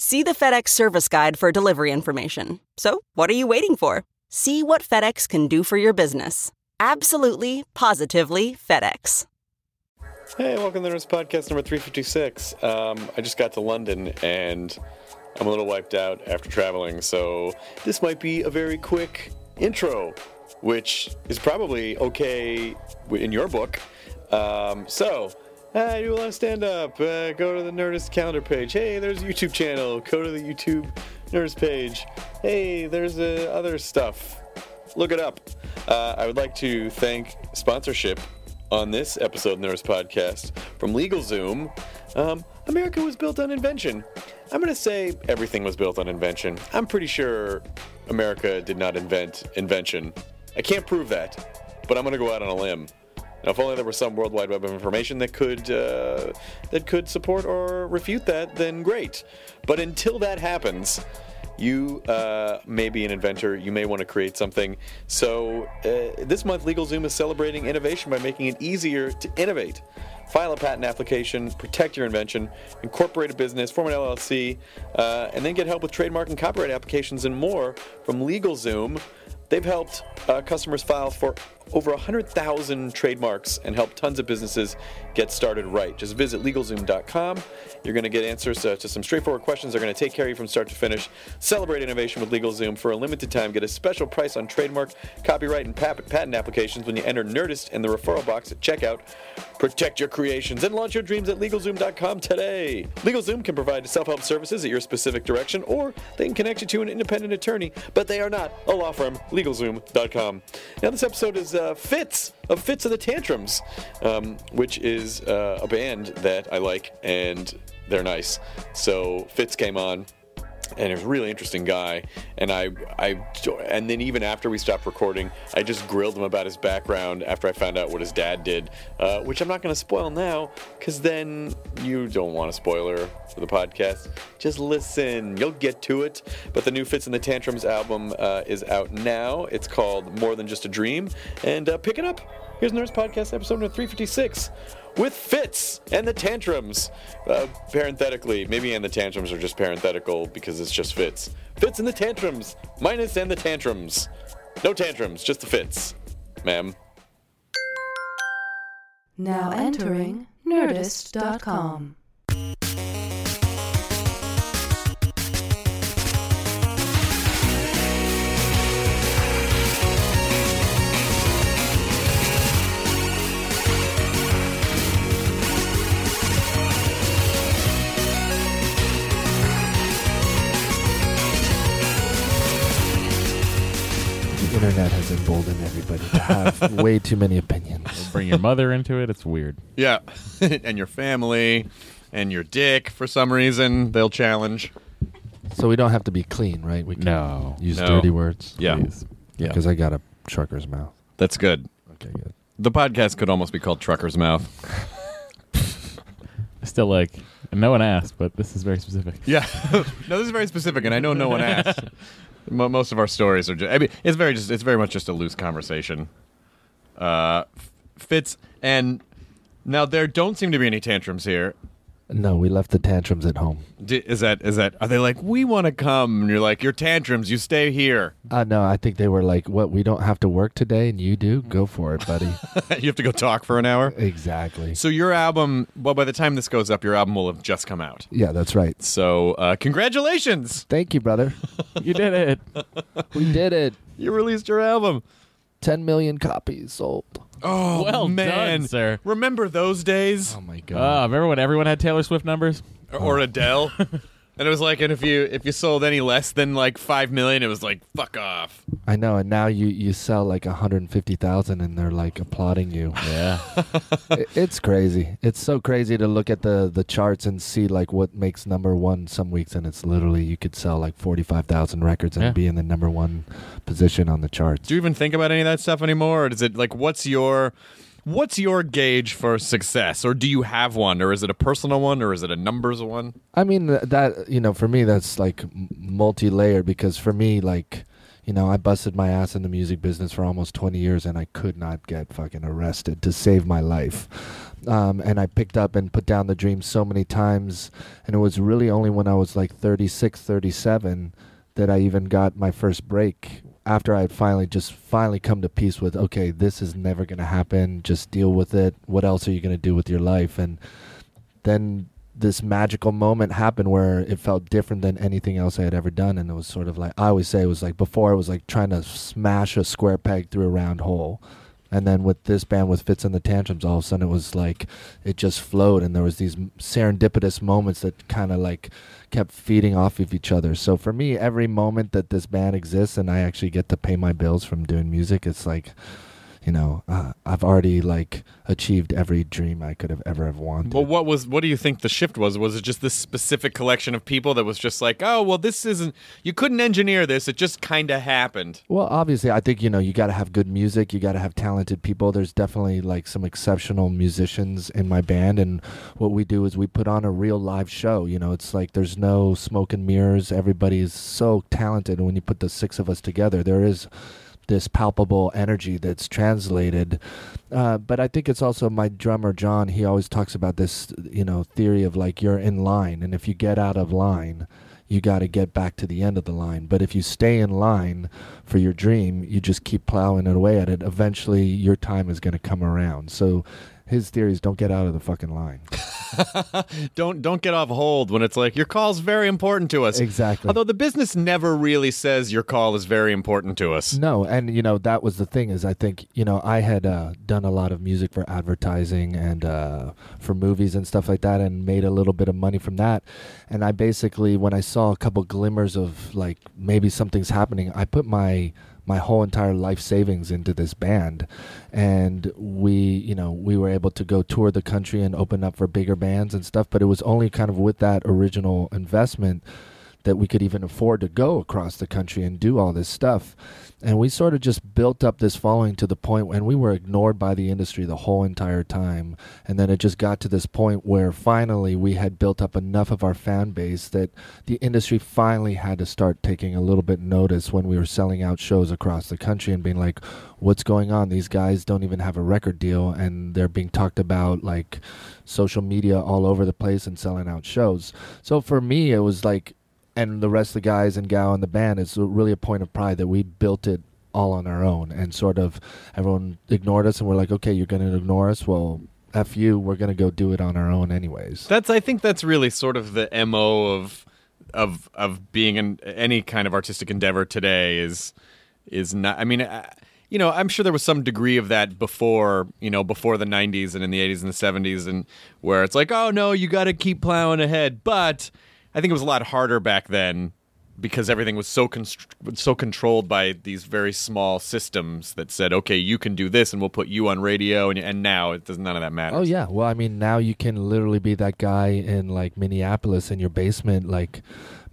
See the FedEx service guide for delivery information. So, what are you waiting for? See what FedEx can do for your business. Absolutely, positively FedEx. Hey, welcome to this podcast number 356. Um, I just got to London and I'm a little wiped out after traveling, so this might be a very quick intro, which is probably okay in your book. Um, so, I do a lot of stand up. Uh, go to the Nerdist calendar page. Hey, there's a YouTube channel. Go to the YouTube Nerdist page. Hey, there's uh, other stuff. Look it up. Uh, I would like to thank sponsorship on this episode of Nerdist Podcast from LegalZoom. Um, America was built on invention. I'm going to say everything was built on invention. I'm pretty sure America did not invent invention. I can't prove that, but I'm going to go out on a limb. Now, if only there was some World Wide Web of information that could uh, that could support or refute that, then great. But until that happens, you uh, may be an inventor. You may want to create something. So uh, this month, LegalZoom is celebrating innovation by making it easier to innovate. File a patent application, protect your invention, incorporate a business, form an LLC, uh, and then get help with trademark and copyright applications and more from LegalZoom. They've helped uh, customers file for over 100,000 trademarks and help tons of businesses get started right. Just visit LegalZoom.com. You're going to get answers uh, to some straightforward questions. They're going to take care of you from start to finish. Celebrate innovation with LegalZoom for a limited time. Get a special price on trademark, copyright, and pat- patent applications when you enter Nerdist in the referral box at checkout. Protect your creations and launch your dreams at LegalZoom.com today. LegalZoom can provide self-help services at your specific direction, or they can connect you to an independent attorney, but they are not a law firm. LegalZoom.com. Now, this episode is uh, Fitz of Fitz of the Tantrums, um, which is uh, a band that I like, and they're nice. So Fitz came on and he was a really interesting guy. And I, I, and then even after we stopped recording, I just grilled him about his background after I found out what his dad did, uh, which I'm not going to spoil now, because then you don't want a spoiler for the podcast. Just listen, you'll get to it. But the new Fitz in the Tantrums album uh, is out now. It's called More Than Just a Dream, and uh, pick it up. Here's Nerdist Podcast episode number 356 with Fitz and the Tantrums. Uh, parenthetically, maybe and the Tantrums are just parenthetical because it's just Fitz. Fitz and the Tantrums, minus and the Tantrums. No tantrums, just the fits, ma'am. Now entering Nerdist.com. internet has emboldened everybody to have way too many opinions. Bring your mother into it. It's weird. Yeah, and your family and your dick for some reason they'll challenge. So we don't have to be clean, right? We can No. use No. dirty words. Yeah, Please. yeah, Because I got a trucker's mouth. that's good. Okay, good. The podcast could almost be called Trucker's Mouth. I still like. And no one asked, but this is very specific. Yeah, no, this is very specific, and I know no one asked. Mo- Most of our stories are just. I mean, it's very just. It's very much just a loose conversation. Uh, Fitz and now there don't seem to be any tantrums here. No, we left the tantrums at home. D- is that is that? Are they like we want to come? And you're like your tantrums. You stay here. Uh, no, I think they were like, "What? We don't have to work today, and you do. Go for it, buddy." you have to go talk for an hour. exactly. So your album, well, by the time this goes up, your album will have just come out. Yeah, that's right. So uh, congratulations, Thank you, brother. You did it. we did it. you released your album. 10 million copies sold. Oh Well man, done, sir. Remember those days? Oh my Uh, god. remember when everyone had Taylor Swift numbers? Or- or Adele? and it was like, and if you if you sold any less than like five million, it was like fuck off. I know, and now you you sell like 150,000 and they're like applauding you. Yeah. I- it's crazy. It's so crazy to look at the the charts and see like what makes number 1 some weeks and it's literally you could sell like 45,000 records and Yeah. be in the number 1 position on the charts. Do you even think about any of that stuff anymore, or is it like what's your what's your gauge for success, or do you have one, or is it a personal one, or is it a numbers one? I mean that you know for me that's like multi-layered because for me like you know I busted my ass in the music business for almost 20 years and I could not get fucking arrested to save my life. Um, and I picked up and put down the dream so many times and it was really only when I was like 36 37 that I even got my first break after I had finally just finally come to peace with okay this is never going to happen just deal with it what else are you going to do with your life and then this magical moment happened where it felt different than anything else I had ever done. And it was sort of like, I always say it was like before, it was like trying to smash a square peg through a round hole. And then with this band with Fitz and the Tantrums, all of a sudden it was like it just flowed, and there was these serendipitous moments that kind of like kept feeding off of each other. So for me, every moment that this band exists and I actually get to pay my bills from doing music, it's like, you know, uh, I've already like achieved every dream I could have ever have wanted. Well, what was what do you think the shift was? Was it just this specific collection of people that was just like, oh, well, this isn't you couldn't engineer this; it just kind of happened. Well, obviously, I think you know you got to have good music. You got to have talented people. There's definitely like some exceptional musicians in my band, and what we do is we put on a real live show. You know, it's like there's no smoke and mirrors. Everybody is so talented, and when you put the six of us together, there is this palpable energy that's translated. Uh, but I think it's also my drummer John. He always talks about this, you know, theory of like you're in line, and if you get out of line, you got to get back to the end of the line. But if you stay in line for your dream, you just keep plowing away at it. Eventually, your time is going to come around. So his theory is don't get out of the fucking line. don't don't get off hold when it's like your call's very important to us. Exactly. Although the business never really says your call is very important to us. No, and you know that was the thing is I think you know I had uh, done a lot of music for advertising and uh, for movies and stuff like that, and made a little bit of money from that. And I basically, when I saw a couple glimmers of like maybe something's happening, I put my my whole entire life savings into this band and we you know we were able to go tour the country and open up for bigger bands and stuff but it was only kind of with that original investment that we could even afford to go across the country and do all this stuff. And we sort of just built up this following to the point when we were ignored by the industry the whole entire time. And then it just got to this point where finally we had built up enough of our fan base that the industry finally had to start taking a little bit notice when we were selling out shows across the country and being like, what's going on? These guys don't even have a record deal and they're being talked about like social media all over the place and selling out shows. So for me, it was like, and the rest of the guys and gal in the band, it's really a point of pride that we built it all on our own and sort of everyone ignored us and we're like, okay, you're going to ignore us? Well, F you, we're going to go do it on our own anyways. That's I think that's really sort of the mo of of of being in any kind of artistic endeavor today is is not. I mean. I, you know, I'm sure there was some degree of that before, you know, before the 90s and in the 80s and the 70s, and where it's like, oh no, you got to keep plowing ahead. But I think it was a lot harder back then because everything was so const- so controlled by these very small systems that said, okay, you can do this, and we'll put you on radio, and, and now it does none of that matter. Oh yeah, well I mean now you can literally be that guy in like Minneapolis in your basement like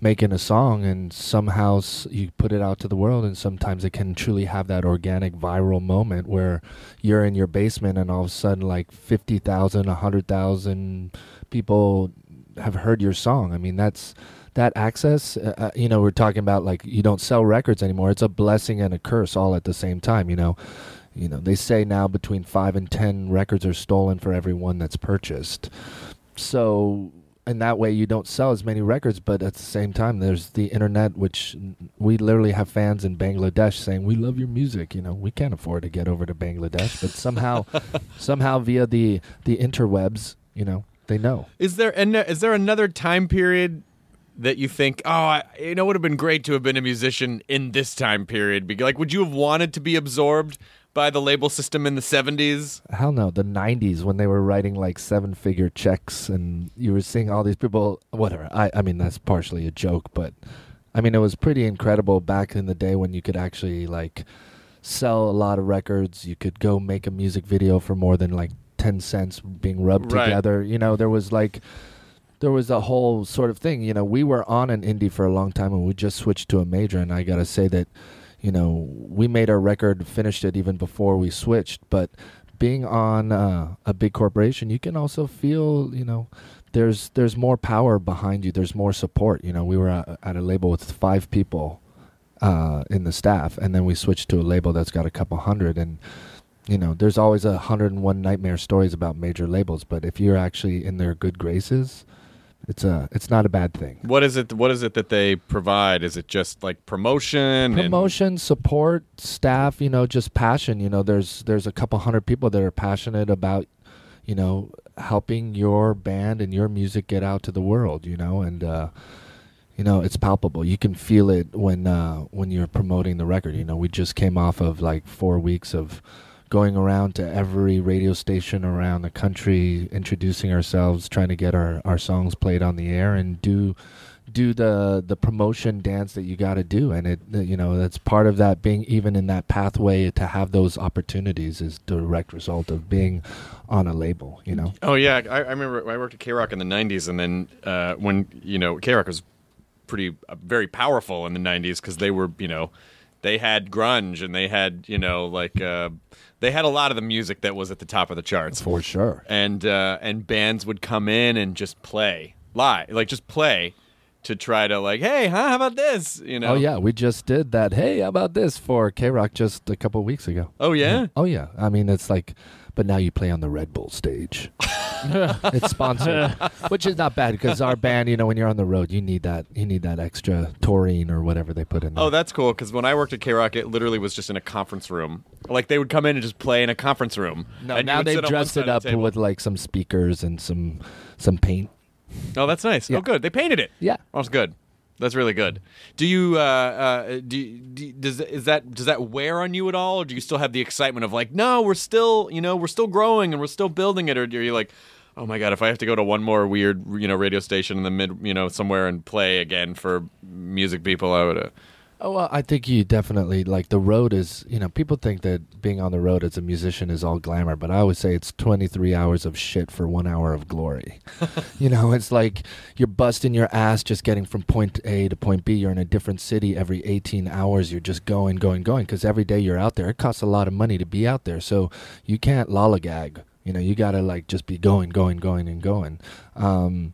making a song and somehow you put it out to the world and sometimes it can truly have that organic viral moment where you're in your basement and all of a sudden like 50,000 a 100,000 people have heard your song. I mean that's that access uh, uh, you know we're talking about like you don't sell records anymore. It's a blessing and a curse all at the same time, you know. You know, they say now between 5 and 10 records are stolen for every one that's purchased. So in that way you don't sell as many records but at the same time there's the internet which we literally have fans in Bangladesh saying we love your music you know we can't afford to get over to Bangladesh but somehow somehow via the the interwebs you know they know Is there an, is there another time period that you think, oh, I, you know, it would have been great to have been a musician in this time period? Like, would you have wanted to be absorbed by the label system in the seventies? hell no the 90s when they were writing like seven figure checks and you were seeing all these people whatever i i mean that's partially a joke but i mean it was pretty incredible back in the day when you could actually like sell a lot of records you could go make a music video for more than like 10 cents being rubbed Right. together you know there was like there was a whole sort of thing you know we were on an indie for a long time and we just switched to a major and i gotta say that you know, we made our record, finished it even before we switched. But being on uh, a big corporation, you can also feel, you know, there's there's more power behind you. There's more support. You know, we were at, at a label with five people uh, in the staff, and then we switched to a label that's got a couple hundred. And you know, there's always a hundred and one nightmare stories about major labels. But if you're actually in their good graces, it's a it's not a bad thing. What is it? What is it that they provide? Is it just like promotion? and- promotion support staff you know just passion you know there's there's a couple hundred people that are passionate about you know helping your band and your music get out to the world you know and uh you know it's palpable you can feel it when uh when you're promoting the record you know we just came off of like 4 weeks of going around to every radio station around the country introducing ourselves trying to get our our songs played on the air and do do the the promotion dance that you got to do. And it you know that's part of that being even in that pathway to have those opportunities is direct result of being on a label you know? Oh yeah, I, I remember I worked at KROQ in the '90s, and then uh, when you know KROQ was pretty uh, very powerful in the '90s because they were you know they had grunge and they had you know like uh, they had a lot of the music that was at the top of the charts. For sure. And uh, and bands would come in and just play live, like just play to try to like, hey, huh, how about this? You know? oh yeah we just did that. Hey how about this? for KROQ just a couple weeks ago. Oh yeah. oh yeah. I mean it's like but now you play on the red bull stage it's sponsored which is not bad because our band you know when you're on the road you need that you need that extra taurine or whatever they put in there Oh, that's cool. Because when I worked at KROQ, it literally was just in a conference room. Like they would come in and just play in a conference room. no, and now they've sit on one dressed it up with like some speakers and some some paint Oh, that's nice. Oh, yeah. Oh, good. They painted it. Yeah. Oh, that's good. That's really good. Do you? Uh, uh, do, do does is that does that wear on you at all, or do you still have the excitement of like, no, we're still, you know, we're still growing and we're still building it, or are you like, oh my god, if I have to go to one more weird, you know, radio station in the mid, you know, somewhere and play again for music people, I would. Uh, Oh well, I think you definitely like the road is. You know, people think that being on the road as a musician is all glamour, but I always say it's twenty three hours of shit for one hour of glory. you know, it's like you're busting your ass just getting from point A to point B. You're in a different city every eighteen hours. You're just going, going, going because every day you're out there. It costs a lot of money to be out there, so you can't lollygag. You know, you gotta like just be going, going, going, and going. Um,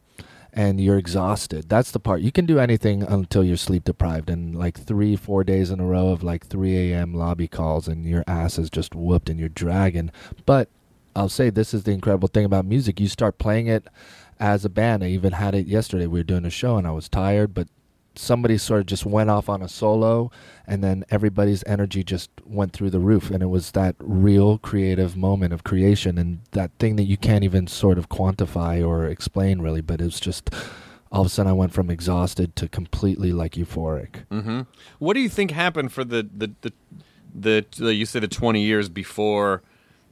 and you're exhausted. That's the part. You can do anything until you're sleep deprived, and like three, four days in a row of like 3 a.m. lobby calls, and your ass is just whooped and you're dragging. But I'll say this is the incredible thing about music. You start playing it as a band. I even had it yesterday. We were doing a show, and I was tired, but somebody sort of just went off on a solo and then everybody's energy just went through the roof and it was that real creative moment of creation and that thing that you can't even sort of quantify or explain really but it was just all of a sudden I went from exhausted to completely like euphoric. hmm What do you think happened for the the the, the, the you say the twenty years before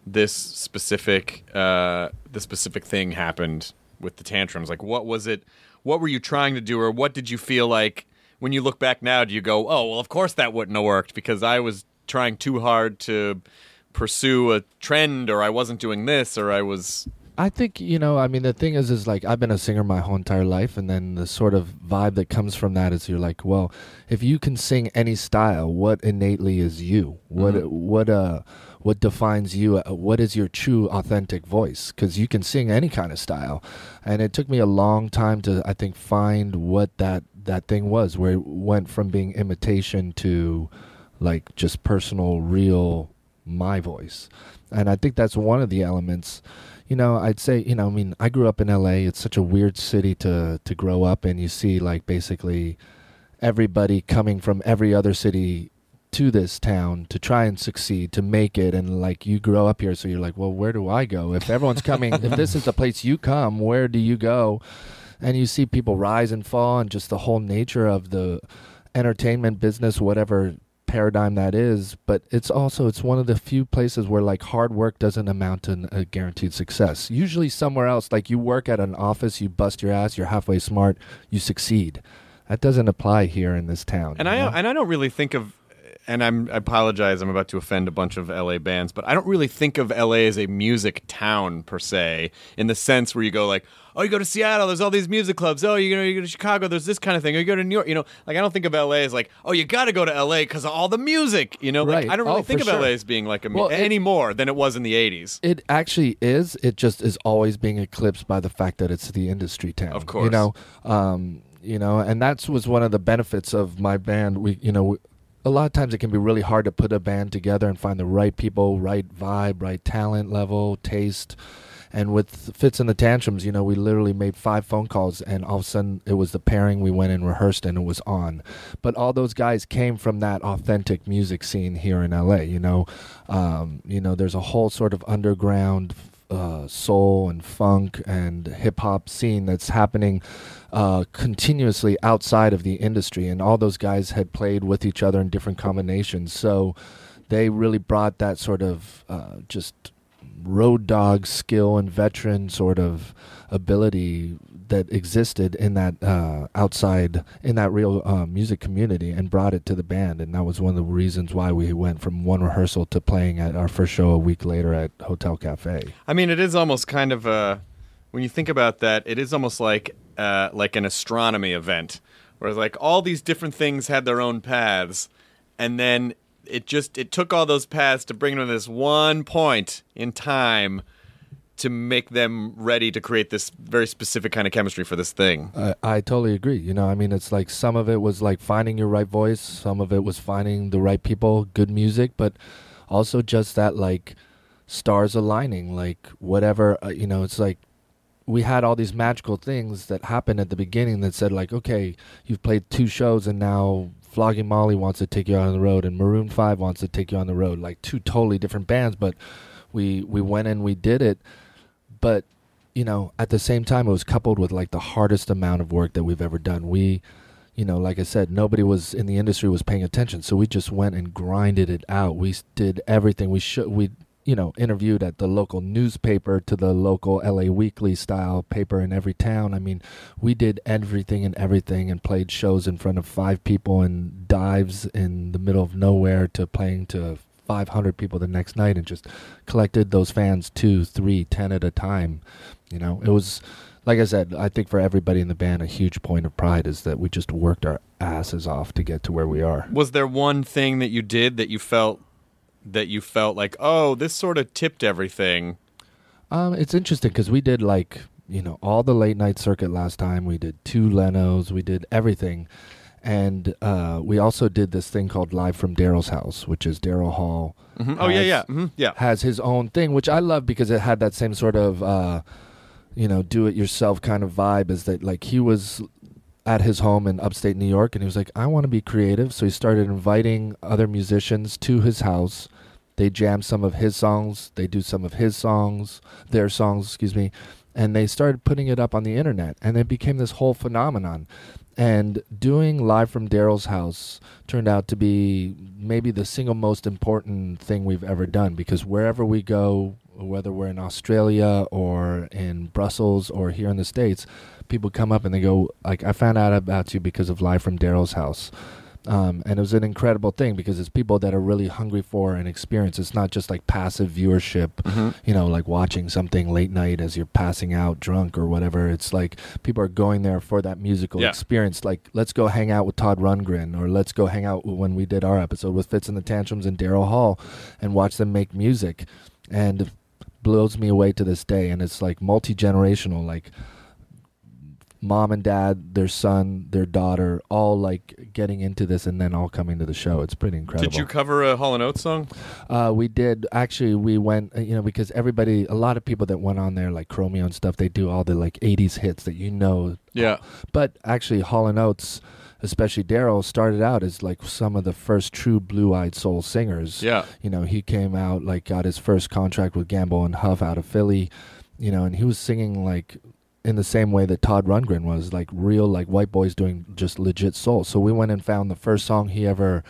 this specific uh, the specific thing happened with the tantrums? Like, what was it? What were you trying to do, or what did you feel like when you look back now? Do you go, "Oh, well, of course that wouldn't have worked because I was trying too hard to pursue a trend, or I wasn't doing this, or I was." I think you know. I mean, the thing is, is like I've been a singer my whole entire life, and then the sort of vibe that comes from that is you're like, well, if you can sing any style, what innately is you? What what uh what defines you? Uh, what is your true authentic voice? Because you can sing any kind of style, and it took me a long time to I think find what that that thing was, where it went from being imitation to like just personal, real my voice. And I think that's one of the elements. You know, I'd say, you know, I mean, I grew up in LA. It's such a weird city to to grow up and You see like basically everybody coming from every other city to this town to try and succeed to make it and like you grow up here so you're like well where do i go? If everyone's coming if this is the place you come where do you go? And you see people rise and fall and just the whole nature of the entertainment business whatever paradigm that is. But it's also it's one of the few places where like hard work doesn't amount to a guaranteed success. Usually somewhere else like you work at an office you bust your ass you're halfway smart you succeed. That doesn't apply here in this town And I know? and I don't really think of and I'm I apologize I'm about to offend a bunch of LA bands but I don't really think of LA as a music town per se in the sense where you go like oh you go to Seattle there's all these music clubs oh you go you go to Chicago there's this kind of thing or you go to New York you know like I don't think of LA as like oh you got to go to LA cuz of all the music you know like Right. I don't really Oh, think of sure. LA as being like a Well, it- any more than it was in the 80s It actually is. It just is always being eclipsed by the fact that it's the industry town. Of course. you know, um, you know, and that's was one of the benefits of my band. We, you know, we, a lot of times it can be really hard to put a band together and find the right people, right vibe, right talent level, taste. And with Fitz and the Tantrums, you know, we literally made five phone calls, and all of a sudden it was the pairing. We went and rehearsed, and it was on. But all those guys came from that authentic music scene here in LA. You know, um, you know, there's a whole sort of underground uh, soul and funk and hip hop scene that's happening uh, continuously outside of the industry, and all those guys had played with each other in different combinations. So they really brought that sort of uh, just road dog skill and veteran sort of ability that existed in that uh, outside in that real uh, music community and brought it to the band and that was one of the reasons why we went from one rehearsal to playing at our first show a week later at hotel cafe I mean, it is almost kind of a when you think about that, it is almost like uh, like an astronomy event, where like all these different things had their own paths, and then it just it took all those paths to bring them to this one point in time to make them ready to create this very specific kind of chemistry for this thing. I, I totally agree. You know, I mean, it's like some of it was like finding your right voice, some of it was finding the right people, good music, but also just that like stars aligning, like whatever, uh, you know, it's like we had all these magical things that happened at the beginning that said like, okay, you've played two shows and now Flogging Molly wants to take you out on the road and Maroon 5 wants to take you on the road, like two totally different bands, but we we went and we did it. But you know, at the same time, it was coupled with like the hardest amount of work that we've ever done. We, you know, like I said, nobody was in the industry was paying attention, so we just went and grinded it out. We did everything. We should we, you know, interviewed at the local newspaper to the local LA Weekly style paper in every town. I mean, we did everything and everything and played shows in front of five people and dives in the middle of nowhere to playing to 500 people the next night and just collected those fans two, three, ten at a time. You know, it was like I said. I think for everybody in the band, a huge point of pride is that we just worked our asses off to get to where we are. Was there one thing that you did that you felt that you felt like, oh, this sort of tipped everything? Um, it's interesting because we did like you know all the late night circuit last time. We did two Lenos. We did everything, and uh, we also did this thing called Live from Daryl's House, which is Daryl Hall. Mhm. Oh yeah, has- yeah, mhm, yeah. has his own thing, which I love because it had that same sort of, uh, you know, do it yourself kind of vibe. Is that like he was at his home in upstate New York and he was like, I want to be creative. So he started inviting other musicians to his house. They jam some of his songs, they do some of his songs, their songs, excuse me, and they started putting it up on the internet. And it became this whole phenomenon. And doing live from Daryl's house turned out to be maybe the single most important thing we've ever done because wherever we go, whether we're in Australia or in Brussels or here in the States, people come up and they go, like, I found out about you because of Live from Daryl's house. Um, and it was an incredible thing because it's people that are really hungry for an experience. It's not just like passive viewership, Mm-hmm. you know, like watching something late night as you're passing out drunk or whatever. It's like people are going there for that musical Yeah. experience. Like, let's go hang out with Todd Rundgren or let's go hang out when we did our episode with Fitz and the Tantrums and Daryl Hall and watch them make music. And blows me away to this day. And it's like multi generational, like mom and dad, their son, their daughter, all like getting into this and then all coming to the show. It's pretty incredible. Did you cover a Hall and Oates song? Uh, we did actually. We went, uh, you know, because everybody, a lot of people that went on there, like Chromeo and stuff, they do all the like '80s hits that you know. Yeah. But actually, Hall and Oates, especially Daryl, started out as like some of the first true blue-eyed soul singers. Yeah. You know, he came out like got his first contract with Gamble and Huff out of Philly. You know, and he was singing like in the same way that Todd Rundgren was, like real like white boys doing just legit soul. So we went and found the first song he ever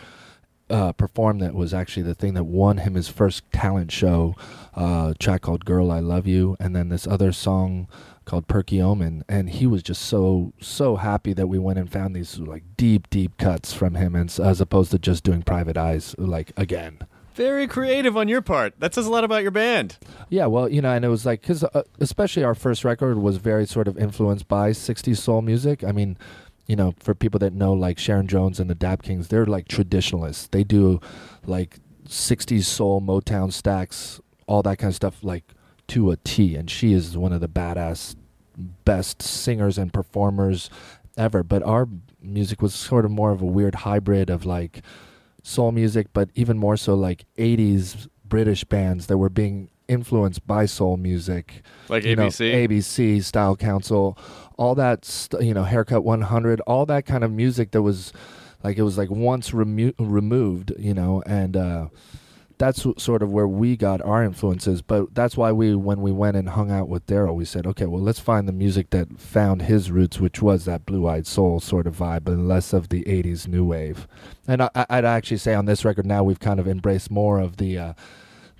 uh, performed that was actually the thing that won him his first talent show, uh, track called "Girl I Love You," and then this other song called "Perkiomen." And he was just so so happy that we went and found these like deep deep cuts from him, and as opposed to just doing "Private Eyes" like again. Very creative on your part. That says a lot about your band. Yeah, well, you know, and it was like because uh, especially our first record was very sort of influenced by '60s soul music. I mean, you know, for people that know like Sharon Jones and the Dap Kings, they're like traditionalists. They do like '60s soul, Motown Stax, all that kind of stuff, like to a T. And she is one of the badass, best singers and performers ever. But our music was sort of more of a weird hybrid of like soul music, but even more so like 80s British bands that were being influenced by soul music. Like You know, ABC? ABC, Style Council, all that, st- you know, Haircut 100, all that kind of music that was like, it was like once remo- removed, you know, and, uh, that's sort of where we got our influences. But that's why we, when we went and hung out with Daryl, we said, okay, well, let's find the music that found his roots, which was that blue-eyed soul sort of vibe, and less of the '80s new wave. And I, I'd actually say on this record now we've kind of embraced more of the uh,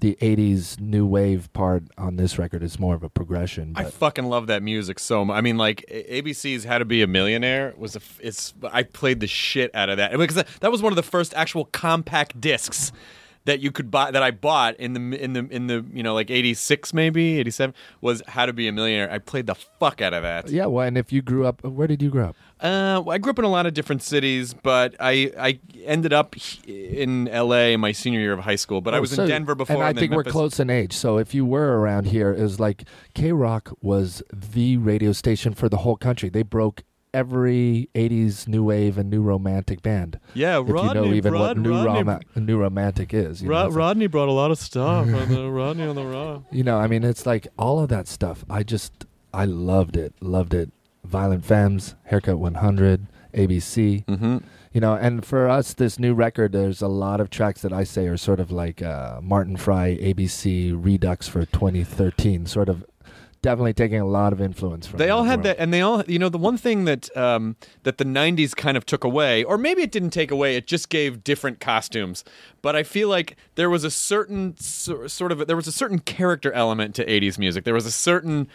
the '80s new wave part on this record. It's more of a progression. I fucking love that music so much. I mean, like ABC's "How to Be a Millionaire" was a. f- It's I played the shit out of that because that, that was one of the first actual compact discs that you could buy that I bought in the in the in the you know like '86 maybe '87 was "How to Be a Millionaire." I played the fuck out of that. yeah, well, and if you grew up, where did you grow up? Uh, well, I grew up in a lot of different cities, but I I ended up in L.A. my senior year of high school. But I Oh, was so- in Denver before. And I then think we're close in age. So if you were around here, it was like KROQ was the radio station for the whole country. They broke every 80s new wave and new romantic band. Yeah, if you know Rodney- even Rod- what new, Rodney- new romantic is. You know, Rod- it's like- Rodney brought a lot of stuff. on the Rodney on the Roq. you know, I mean, it's like all of that stuff. I just, I loved it. Loved it. Violent Femmes, Haircut 100, ABC. Mm-hmm. You know, and for us, this new record, there's a lot of tracks that I say are sort of like uh, Martin Fry, ABC Redux for 2013, sort of definitely taking a lot of influence from. They all had world. that, and they all, you know, the one thing that um, that the '90s kind of took away, or maybe it didn't take away, it just gave different costumes. But I feel like there was a certain sort of there was a certain character element to '80s music. There was a certain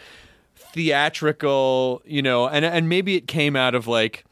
theatrical, you know, and and maybe it came out of like.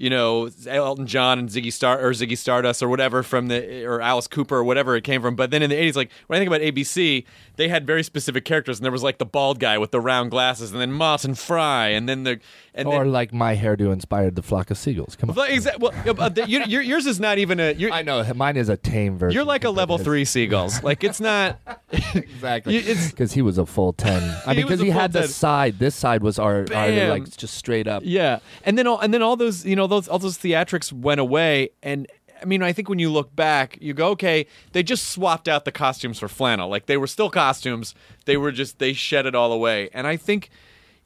You know, Elton John and Ziggy Star or Ziggy Stardust or whatever from the or Alice Cooper or whatever it came from. But then in the '80s, like when I think about ABC, they had very specific characters, and there was like the bald guy with the round glasses, and then Martin Fry, and then the and or then, like my hairdo inspired the flock of seagulls. Come on. well, exa- well, you- your- yours is not even a. You're, I know mine is a tame version. you're like a level three seagulls. Like it's not exactly because he was a full ten. I mean, because he full had the side. This side was our, our like just straight up. Yeah, and then all and then all those you know those all those theatrics went away, and I mean I think when you look back, you go okay, they just swapped out the costumes for flannel. Like they were still costumes, they were just they shed it all away, and I think.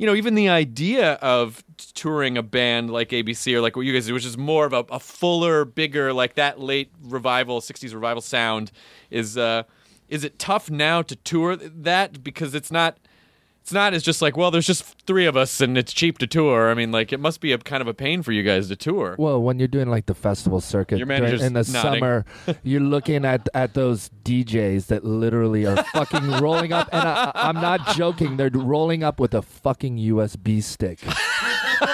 You know, even the idea of touring a band like ABC or like what you guys do, which is more of a, a fuller, bigger, like that late revival, '60s revival sound, is uh, is it tough now to tour that? Because it's not it's not as just like well there's just three of us and it's cheap to tour i mean like it must be a kind of a pain for you guys to tour Well, when you're doing like the festival circuit Your during- manager's in the nodding. summer, you're looking at at those DJs that literally are fucking rolling up, and I, I'm not joking. They're rolling up with a fucking USB stick.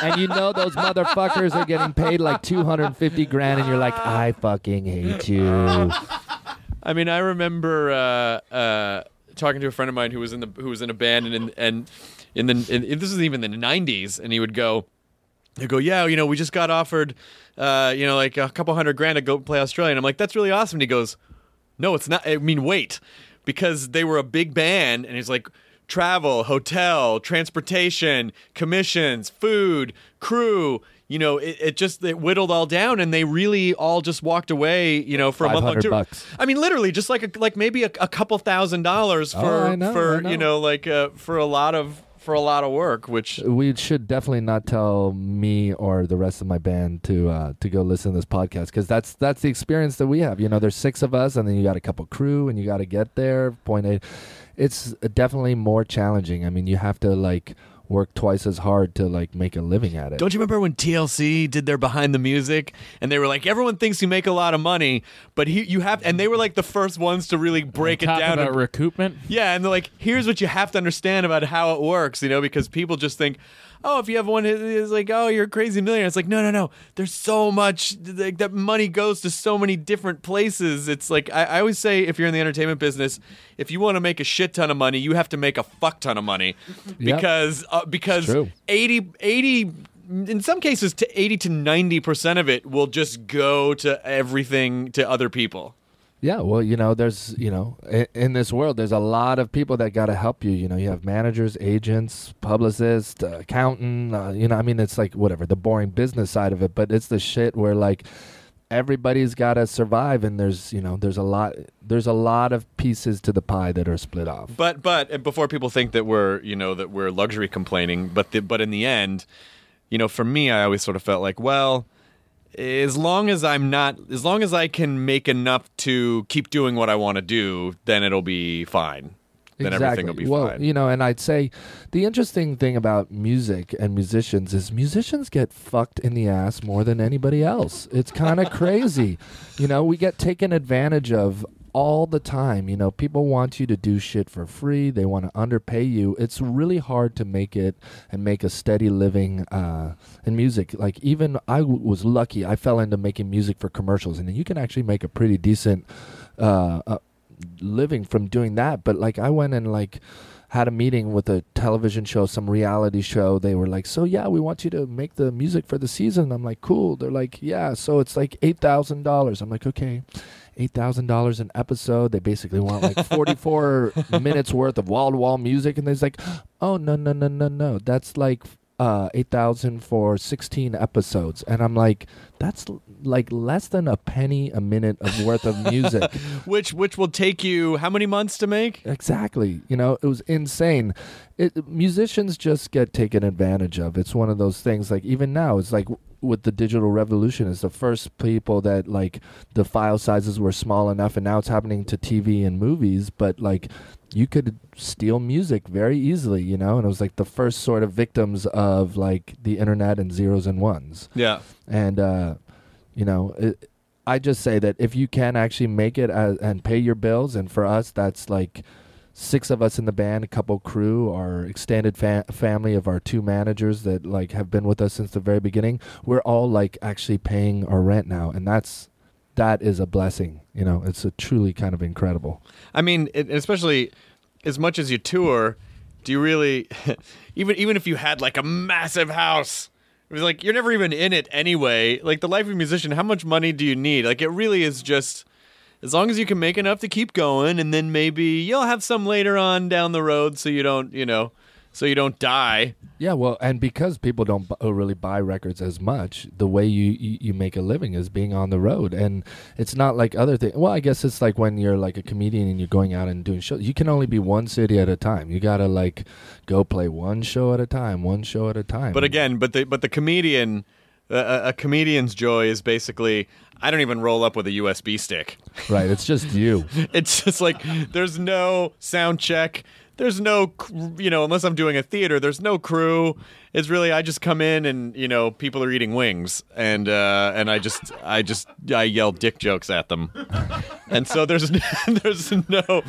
And you know those motherfuckers are getting paid like 250 grand, and you're like, I fucking hate you. i mean i remember uh, uh, talking to a friend of mine who was in the who was in a band and in, and in the in, this is even the 90s and he would go he'd go yeah you know we just got offered uh, you know like a couple hundred grand to go play australia and i'm like that's really awesome and he goes no it's not i mean wait because they were a big band and he's like travel, hotel, transportation, commissions, food, crew. You know, it, it just it whittled all down, and they really all just walked away. You know, for a month long 500 tour. bucks. I mean, literally, just like a, like maybe a, a couple thousand dollars Oh, for I know, for know. you know like uh, for a lot of for a lot of work, which we should definitely not tell me or the rest of my band to uh, to go listen to this podcast because that's that's the experience that we have. You know, there's six of us, and then you got a couple crew, and you got to get there. Point A, it's definitely more challenging. I mean, you have to like work twice as hard to like make a living at it. Don't you remember when TLC did their behind the music and they were like, everyone thinks you make a lot of money, but he, you have, and they were like the first ones to really break it down. about and- recoupment. yeah, and they're like, here's what you have to understand about how it works, you know, because people just think, oh, if you have one, it's like, oh, you're a crazy millionaire. It's like, no, no, no. There's so much like that money goes to so many different places. It's like I, I always say, if you're in the entertainment business, if you want to make a shit ton of money, you have to make a fuck ton of money Yep. because uh, because true. 80, 80 in some cases to 80 to 90% of it will just go to everything to other people. Yeah, well, you know, there's, you know, in, in this world, there's a lot of people that got to help you. You know, you have managers, agents, publicists, uh, accountant. Uh, you know, I mean, it's like whatever the boring business side of it, but it's the shit where like everybody's got to survive, and there's, you know, there's a lot, there's a lot of pieces to the pie that are split off. But but before people think that we're you know that we're luxury complaining, but the, but in the end, you know, for me, I always sort of felt like, well, as long as I'm not, as long as I can make enough to keep doing what I want to do, then it'll be fine. Then everything will be well, fine. you know, and I'd say the interesting thing about music and musicians is musicians get fucked in the ass more than anybody else. It's kind of crazy. You know, we get taken advantage of all the time. You know, people want you to do shit for free. They want to underpay you. It's really hard to make it and make a steady living uh, in music. Like even I w- was lucky. I fell into making music for commercials, and you can actually make a pretty decent uh, uh, living from doing that. But like I went and like had a meeting with a television show, some reality show. They were like, "So yeah, we want you to make the music for the season." I'm like, "Cool." They're like, "Yeah." So it's like eight thousand dollars. I'm like, "Okay." Eight thousand dollars an episode. They basically want like forty-four minutes worth of wall-to-wall music, and they're like, "Oh no, no, no, no, no! That's like uh, eight thousand for sixteen episodes." And I'm like, "That's l- like less than a penny a minute of worth of music." which which will take you how many months to make? Exactly. You know, it was insane. It, musicians just get taken advantage of. It's one of those things. Like even now, it's like with the digital revolution, it's the first people that like the file sizes were small enough, and now it's happening to TV and movies. But like, you could steal music very easily. You know, and it was like the first sort of victims of like the internet and zeros and ones Yeah. and uh, you know it, i just say that if you can actually make it as, and pay your bills and for us that's like six of us in the band a couple crew our extended fa- family of our two managers that like have been with us since the very beginning we're all like actually paying our rent now and that's that is a blessing you know it's a truly kind of incredible. I mean, it, especially as much as you tour, do you really even even if you had like a massive house, it was like you're never even in it anyway. Like the life of a musician, how much money do you need? Like it really is just as long as you can make enough to keep going, and then maybe you'll have some later on down the road, so you don't you know so you don't die. Yeah, well, and because people don't bu- uh, really buy records as much, the way you, you, you make a living is being on the road, and it's not like other things. Well, I guess it's like when you're like a comedian and you're going out and doing shows. You can only be one city at a time. You gotta like go play one show at a time, one show at a time. But again, but the but the comedian, uh, a comedian's joy is basically I don't even roll up with a USB stick. right? It's just you. It's just like there's no sound check. There's no, you know, unless I'm doing a theater, there's no crew. It's really I just come in and you know people are eating wings and uh, and I just I just I yell dick jokes at them, and so there's there's no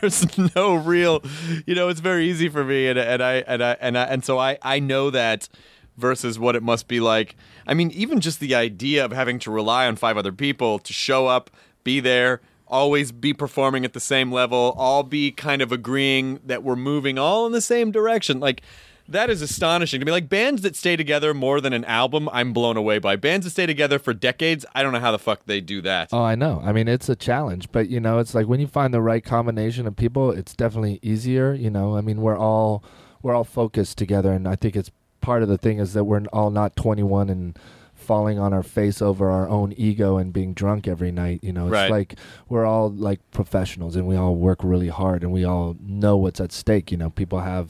there's no real, you know, it's very easy for me and and I and I and I and so I I know that versus what it must be like. I mean, even just the idea of having to rely on five other people to show up, be there, always be performing at the same level, all be kind of agreeing that we're moving all in the same direction. Like that is astonishing to me. Like bands that stay together more than an album, I'm blown away by. Bands that stay together for decades, I don't know how the fuck they do that. Oh, I know. I mean, it's a challenge, but you know, it's like when you find the right combination of people, it's definitely easier. You know, I mean, we're all we're all focused together, and I think it's part of the thing is that we're all not 21 and falling on our face over our own ego and being drunk every night. You know, it's Right. like we're all like professionals, and we all work really hard, and we all know what's at stake. You know, people have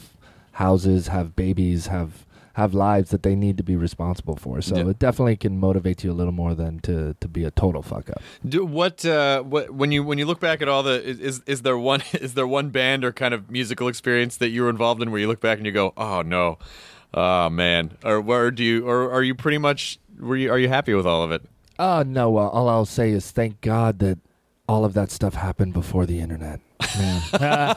houses, have babies, have have lives that they need to be responsible for. So Yeah. it definitely can motivate you a little more than to to be a total fuck up. Do, what uh, what when you when you look back at all the is, is is there one is there one band or kind of musical experience that you were involved in where you look back and you go, oh no, oh man, or where do you or are you pretty much were you are you happy with all of it? Oh no! Well, all I'll say is thank God that all of that stuff happened before the internet, man.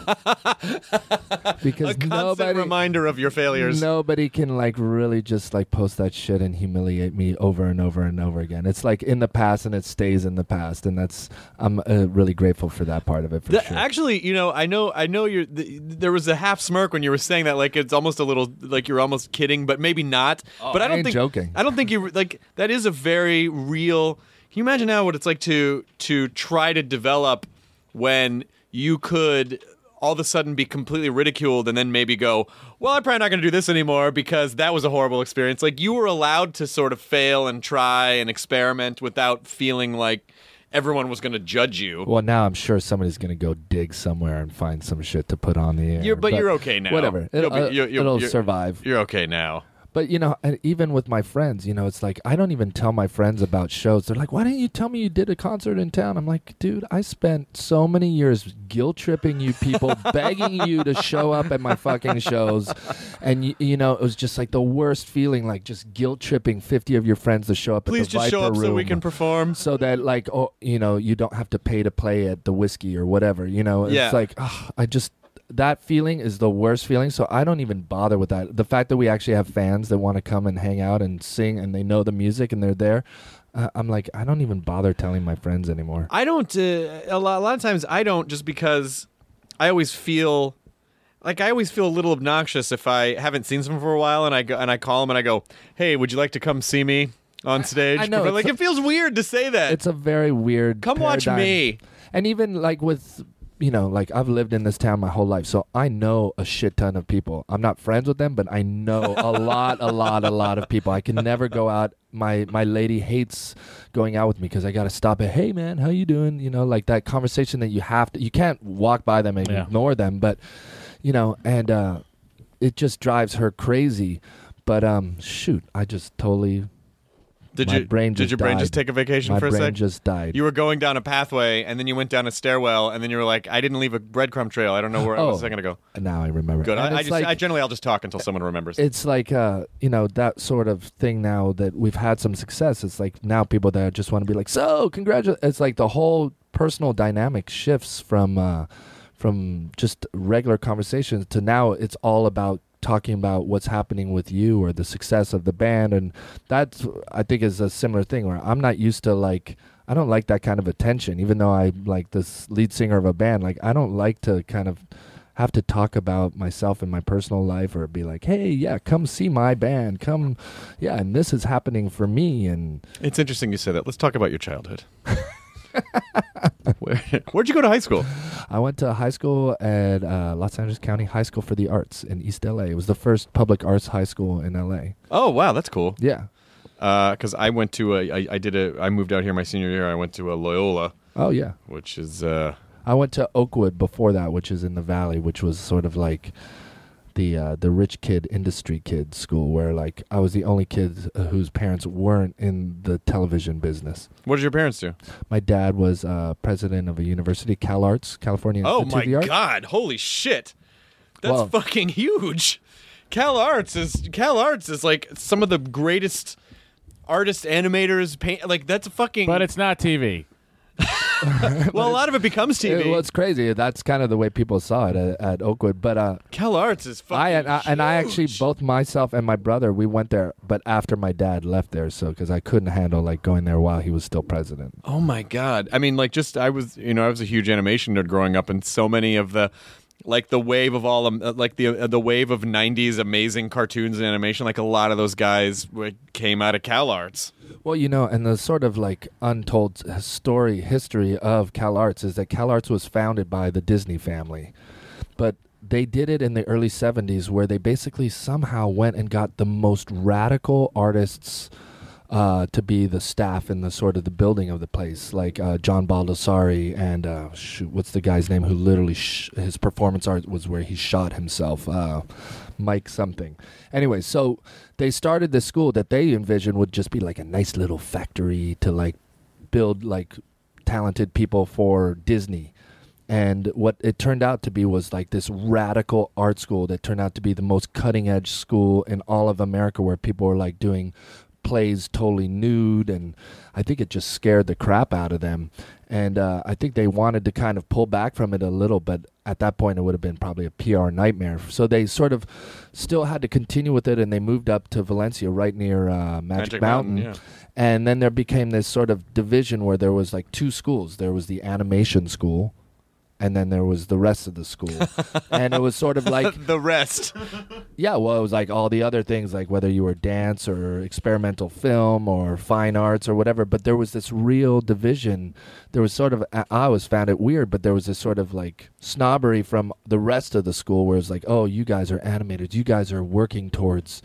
because A constant nobody, reminder of your failures. nobody can like really just like post that shit and humiliate me over and over and over again. It's like in the past and it stays in the past, and that's I'm uh, really grateful for that part of it for The- sure. Actually, you know, I know, I know. You're. The, there was a half smirk when you were saying that, like it's almost a little, like you're almost kidding, but maybe not. but I I don't ain't think joking. I don't think you like that is a very real. Can you imagine now what it's like to to try to develop when you could all of a sudden be completely ridiculed and then maybe go, well, I'm probably not going to do this anymore because that was a horrible experience. Like you were allowed to sort of fail and try and experiment without feeling like everyone was going to judge you. well, now I'm sure somebody's gonna go dig somewhere and find some shit to put on the air. You're, but, you're okay now. Whatever, You'll it'll, be- uh, you'll- you'll- it'll you're- survive. You're okay now. But you know, even with my friends, you know, it's like I don't even tell my friends about shows. They're like, "Why didn't you tell me you did a concert in town?" I'm like, "Dude, I spent so many years guilt tripping you people, begging you to show up at my fucking shows, and you, you know, it was just like the worst feeling, like just guilt tripping 50 of your friends to show up. Please at the just show Viper up so we can perform. so that like oh you know you don't have to pay to play at the whiskey or whatever you know it's Yeah. like ugh, i just that feeling is the worst feeling so i don't even bother with that the fact that we actually have fans that want to come and hang out and sing and they know the music and they're there uh, i'm like i don't even bother telling my friends anymore I don't. Uh, a, lot, a lot of times, I don't just because I always feel like I always feel a little obnoxious if I haven't seen someone for a while and I go and I call them and I go, "Hey, would you like to come see me on stage?" I know, like it's it feels weird to say that. it's a very weird Come watch me. and even like with you know like i've lived in this town my whole life so i know a shit ton of people. I'm not friends with them but i know a lot a lot a lot of people. I can never go out. My my lady hates going out with me because i gotta stop it hey man how you doing? You know like that conversation that you have to you can't walk by them and Yeah. ignore them but you know and uh it just drives her crazy. But um shoot i just totally Did my you? brain did your brain died. just take a vacation my for a brain sec? just died You were going down a pathway, and then you went down a stairwell, and then you were like, "I didn't leave a breadcrumb trail. I don't know where I was Oh. a second ago." now i remember Good. And I, I it's just, like- I generally, I'll just talk until someone remembers. it's like uh you know that sort of thing now that we've had some success it's like now people that just want to be like so congratulations it's like the whole personal dynamic shifts from uh from just regular conversations to now it's all about talking about what's happening with you or the success of the band and that's i think is a similar thing where i'm not used to like i don't like that kind of attention even though i like this lead singer of a band like i don't like to kind of have to talk about myself and my personal life or be like hey yeah come see my band come yeah and this is happening for me and It's interesting you say that. Let's talk about your childhood. Where, where'd you go to high school? i went to high school at uh, los angeles county high school for the arts in east la it was the first public arts high school in la Oh, wow, that's cool. yeah Because I went to a, I, I did a, I moved out here my senior year. I went to a Loyola, oh yeah which is, uh, I went to Oakwood before that, which is in the valley, which was sort of like the uh, the rich kid industry kid school, where like I was the only kid uh, whose parents weren't in the television business. what did your parents do? My dad was uh, president of a university, Cal Arts, California Oh Institute my of the Arts. God! Holy shit! That's Well- fucking huge. Cal Arts is Cal Arts is like some of the greatest artists, animators, paint. Like that's a fucking. But it's not TV. well, a lot of it becomes TV. It, well, it's crazy. That's kind of the way people saw it at, at Oakwood. But uh, Cal Arts is fucking. I, and I and I actually both myself and my brother we went there, but after my dad left there, so because I couldn't handle like going there while he was still president. Oh my god! I mean, like, just I was, you know, I was a huge animation nerd growing up, and so many of the like the wave of all um, uh, like the uh, the wave of 90s amazing cartoons and animation like a lot of those guys came out of cal arts. Well, you know, and the sort of like untold story history of Cal Arts is that Cal Arts was founded by the Disney family, but they did it in the early 70s where they basically somehow went and got the most radical artists uh, to be the staff in the sort of the building of the place, like uh, John Baldessari and uh, shoot, what's the guy's name who literally sh- his performance art was where he shot himself, uh, Mike something. Anyway, so they started this school that they envisioned would just be like a nice little factory to like build like talented people for Disney. And what it turned out to be was like this radical art school that turned out to be the most cutting edge school in all of America where people were like doing plays totally nude and I think it just scared the crap out of them. And uh, I think they wanted to kind of pull back from it a little, but at that point it would have been probably a PR nightmare. So they sort of still had to continue with it and they moved up to Valencia right near uh, Magic, Magic Mountain, yeah. And then there became this sort of division where there was like two schools. There was the animation school and then there was the rest of the school. and it was sort of like the rest yeah, well, it was like all the other things, like whether you were dance or experimental film or fine arts or whatever. But there was this real division. There was sort of, I always found it weird, but there was this sort of like snobbery from the rest of the school where it's like, oh, you guys are animators. You guys are working towards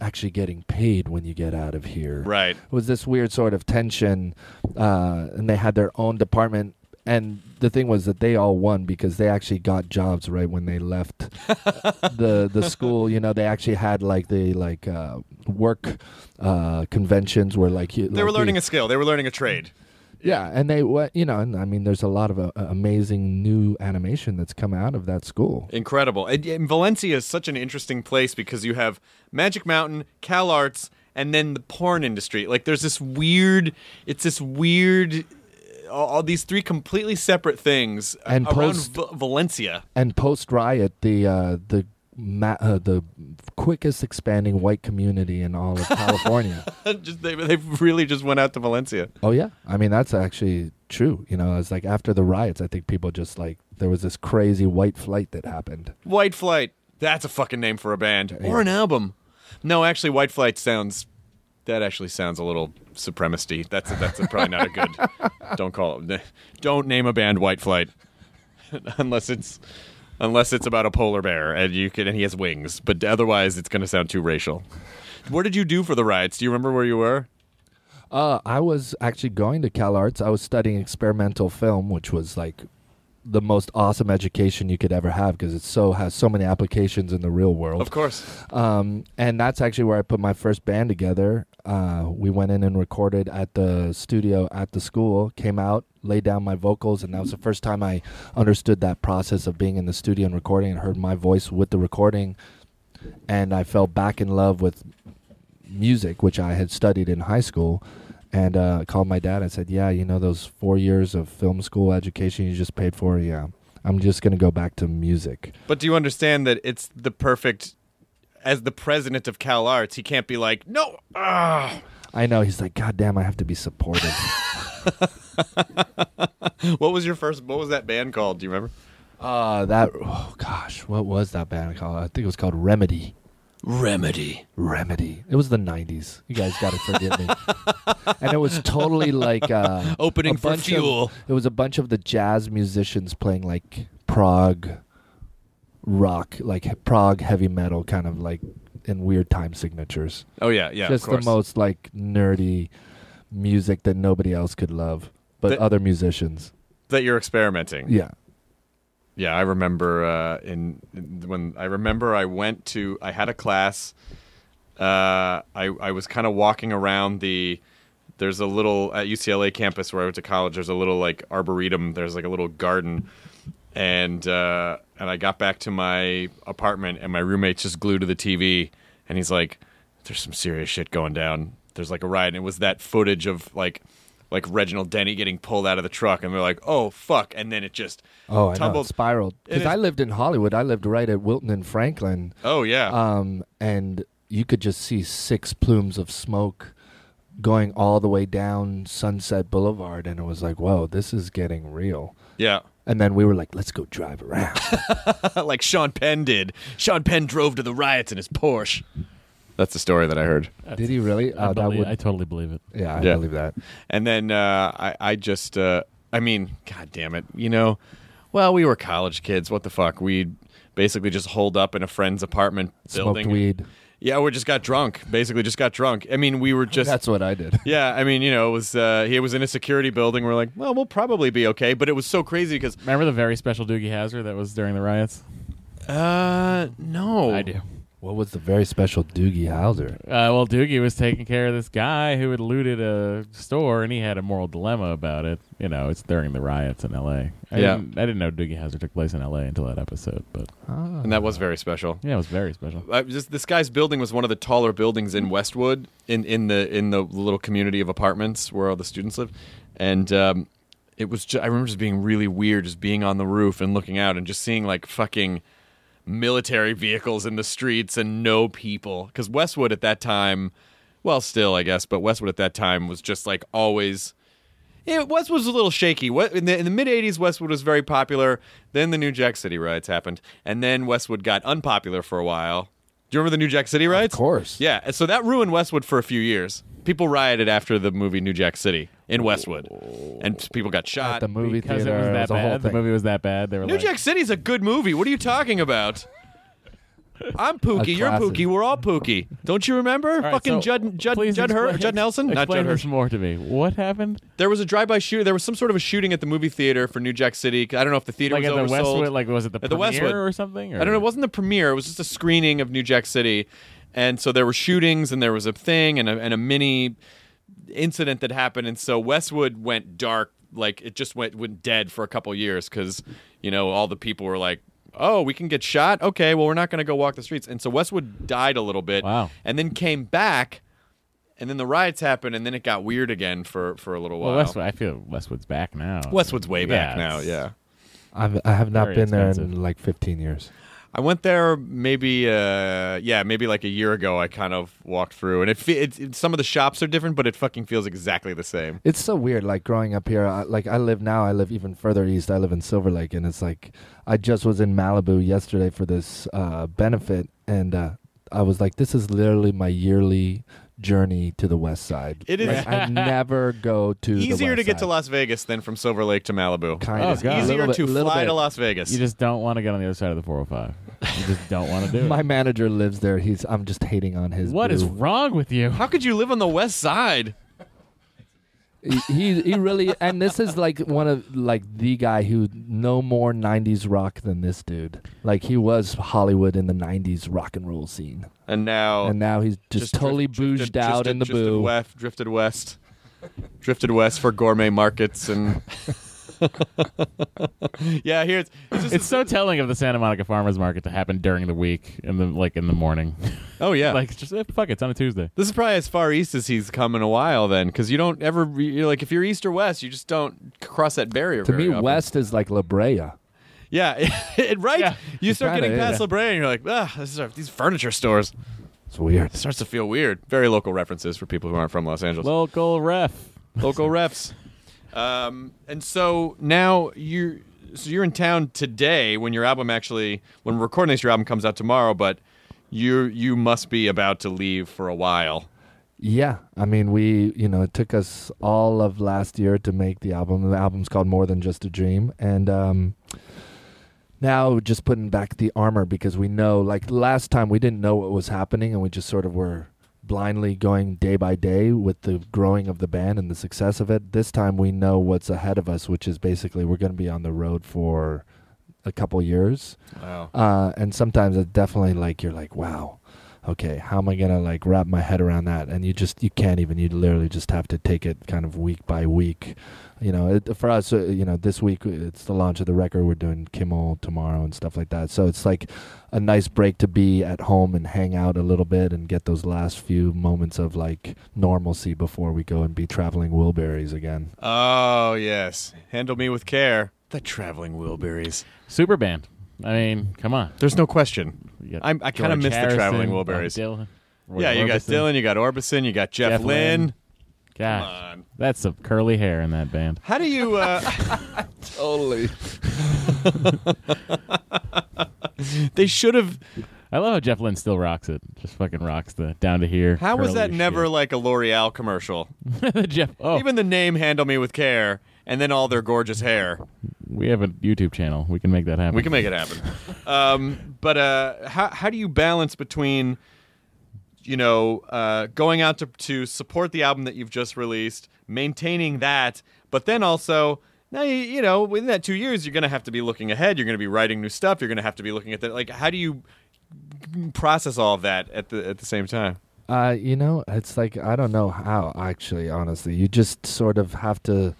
actually getting paid when you get out of here. right It was this weird sort of tension, uh, and they had their own department. And the thing was that they all won because they actually got jobs right when they left the the school. You know, they actually had like the like uh, work uh, conventions where like you, they were learning a skill they were learning a trade yeah, and they what you know, and I mean, there's a lot of uh, amazing new animation that's come out of that school. Incredible. And, and Valencia is such an interesting place because you have Magic Mountain, Cal Arts, and then the porn industry. Like there's this weird, it's this weird, all, all these three completely separate things And around post- V- Valencia. And post riot, the uh, the ma- uh, the quickest expanding white community in all of California. just they they really just went out to Valencia. Oh yeah, I mean that's actually true. You know, it's like after the riots, I think people just like there was this crazy white flight that happened. White Flight. That's a fucking name for a band or an album. No, actually, White Flight sounds. That actually sounds a little supremacy. That's a, that's a, probably not a good. don't call it. Don't name a band White Flight, unless it's unless it's about a polar bear and you can and he has wings. But otherwise, it's going to sound too racial. What did you do for the riots? Do you remember where you were? Uh, I was actually going to Cal Arts. I was studying experimental film, which was like the most awesome education you could ever have because it so has so many applications in the real world. Of course. Um, and that's actually where I put my first band together. Uh, we went in and recorded at the studio at the school, came out, laid down my vocals, and that was the first time I understood that process of being in the studio and recording and heard my voice with the recording. And I fell back in love with music, which I had studied in high school. And uh, called my dad and said, "Yeah, you know those four years of film school education you just paid for. Yeah, I'm just gonna go back to music." But do you understand that it's the perfect? As the president of Cal Arts, he can't be like, no, ah. I know. He's like, God damn, I have to be supportive. What was your first? What was that band called? Do you remember? uh, that, oh gosh, what was that band called? I think it was called Remedy. Remedy. Remedy. It was the 90s. You guys got to forgive me. and it was totally like uh, Opening a for bunch Fuel. Of, it was a bunch of the jazz musicians playing like prog rock, like prog heavy metal, kind of like in weird time signatures. Oh yeah, yeah. Just the most like nerdy music that nobody else could love, but The- other musicians. that you're experimenting. Yeah. Yeah, I remember uh, in, in when I remember I went to I had a class. Uh, I I was kind of walking around the. There's a little at UCLA campus where I went to college. There's a little like arboretum. There's like a little garden, and uh, and I got back to my apartment and my roommate's just glued to the TV, and he's like, "There's some serious shit going down. There's like a riot." And it was that footage of like. Like Reginald Denny getting pulled out of the truck, and they're like, "Oh fuck!" And then it just Oh, I know. tumbled. It spiraled. Because I lived in Hollywood. I lived right at Wilton and Franklin. Oh yeah, Um, and you could just see six plumes of smoke going all the way down Sunset Boulevard, and it was like, whoa, this is getting real. Yeah. And then we were like, let's go drive around. like Sean Penn did. Sean Penn drove to the riots in his Porsche. That's the story that I heard. Did he really? I, Oh, that believe, would- I totally believe it. yeah, I Yeah. believe that. And then uh, I, I just, uh, I mean, god damn it, you know, well, we were college kids. What the fuck? We basically just holed up in a friend's apartment building. Smoked building. weed. Yeah, we just got drunk. Basically, just got drunk. I mean, we were just. That's what I did. yeah, I mean, you know, it was uh, he was in a security building. We're like, well, we'll probably be okay. But it was so crazy because, Remember the very special Doogie Howser that was during the riots? uh, no, I do. What was the very special Doogie Howser? Uh, well, Doogie was taking care of this guy who had looted a store, and he had a moral dilemma about it. You know, it's during the riots in L.A. I Yeah. didn't, I didn't know Doogie Howser took place in L.A. until that episode, but and that was very special. yeah, it was very special. Uh, just, this guy's building was one of the taller buildings in Westwood, in, in the in the little community of apartments where all the students live, and um, it was. Ju- I remember just being really weird, just being on the roof and looking out and just seeing like fucking military vehicles in the streets and no people. Because Westwood at that time, well, still I guess, but Westwood at that time was just like always. Yeah, Westwood was a little shaky. What in the in the mid '80s, Westwood was very popular. Then the New Jack City riots happened, and then Westwood got unpopular for a while. Do you remember the New Jack City riots? Of course. Yeah, so that ruined Westwood for a few years. People rioted after the movie New Jack City in Westwood, and people got shot. At the movie because theater. it was it that a whole bad. The thing. movie was that bad. They were New like, Jack City's a good movie. What are you talking about? I'm Pookie. You're classic. Pookie. We're all Pookie. Don't you remember? All right, Fucking so Judd Judd please Judd, Hur- explain- Judd Nelson, not Explain Judd this Hirsch. more to me. What happened? There was a drive-by shooting. There was some sort of a shooting at the movie theater for New Jack City. I don't know if the theater Like at was the oversold. Westwood? Like was it the At the premiere Westwood. or something? Or? I don't know. It wasn't the premiere. It was just a screening of New Jack City, and so there were shootings and there was a thing and a, and a mini incident that happened, and so Westwood went dark. Like it just went went dead for a couple years because you know all the people were like. Oh, we can get shot. Okay, well, we're not going to go walk the streets. And so Westwood died a little bit, Wow. and then came back, and then the riots happened, and then it got weird again for for a little while. Well, Westwood. I feel Westwood's back now. Westwood's way back Yeah, now. Yeah, I've, I have not Very been there in like 15 years. I went there maybe, uh, yeah, maybe like a year ago. I kind of walked through, and it, fe- it, some of the shops are different, but it fucking feels exactly the same. It's so weird. Like growing up here, I, like I live now. I live even further east. I live in Silver Lake, and it's like I just was in Malibu yesterday for this uh, benefit, and uh, I was like, "This is literally my yearly journey to the west side." It is- Like, I never go to the Easier to west get to. Las Vegas than from Silver Lake to Malibu. Kind Oh, of God. Easier Little to little fly bit. to Las Vegas. You just don't want to get on the other side of the 405. You just don't want to do it. My manager lives there. He's. I'm just hating on his. What is boo. wrong with you? How could you live on the west side? He, he really and this is like one of like the guy who no more 90s rock than this dude. Like he was hollywood in the 90s rock and roll scene. And now, and now he's just, totally drift- bouged drifted- out drifted- in the boo. West, drifted west, drifted west for gourmet markets and. yeah, here it's, it's just It's so telling of the Santa Monica Farmers Market to happen during the week in the like in the morning. oh yeah, like just eh, fuck it, it's on a Tuesday. This is probably as far east as he's come in a while, then, because you don't ever you're like if you're east or west, you just don't cross that barrier. to very me often. west is like la brea yeah, it, right. Yeah. You start Kinda, getting past yeah. La Brea, and you're like, ah, this is these furniture stores. it's weird It starts to feel weird. Very local references for people who aren't from Los Angeles. Local ref. local refs. Um, and so now you're so you're in town today when your album actually when we're recording this, your album comes out tomorrow, but you you must be about to leave for a while. yeah i mean we you know it took us all of last year to make the album the album's called more than just a dream and um now just putting back the armor because we know like last time we didn't know what was happening and we just sort of were blindly going day by day with the growing of the band and the success of it this time we know what's ahead of us which is basically we're going to be on the road for a couple years Wow. uh, and sometimes it's definitely like you're like wow okay how am i gonna like wrap my head around that and you just you can't even you literally just have to take it kind of week by week you know it, for us uh, you know this week it's the launch of the record we're doing kimmel tomorrow and stuff like that so it's like a nice break to be at home and hang out a little bit and get those last few moments of like normalcy before we go and be traveling wilburys again Oh yes, handle me with care. The traveling Wilburys. Super band. I mean, come on. There's no question. I'm- I kinda George miss the traveling Bob Wilburys. Dylan, yeah, you got Dylan, you got Orbison, you got Jeff, Jeff Lynne. Lynne. Gosh, on. that's some curly hair in that band. How do you? Uh, Totally. they should have. I love how Jeff Lynne still rocks it. Just fucking rocks the down to here. How was curly that never shit. like a L'Oreal commercial? Jeff? Oh, Even the name "Handle Me with Care" and then all their gorgeous hair. we have a YouTube channel. We can make that happen. We can make it happen. um, but uh, how how do you balance between, you know, uh, going out to to support the album that you've just released, maintaining that, but then also. Now you, you know within that two years you're going to have to be looking ahead. You're going to be writing new stuff. You're going to have to be looking at that. Like, how do you process all of that at the at the same time? Uh, you know, it's like I don't know how actually, honestly. You just sort of have to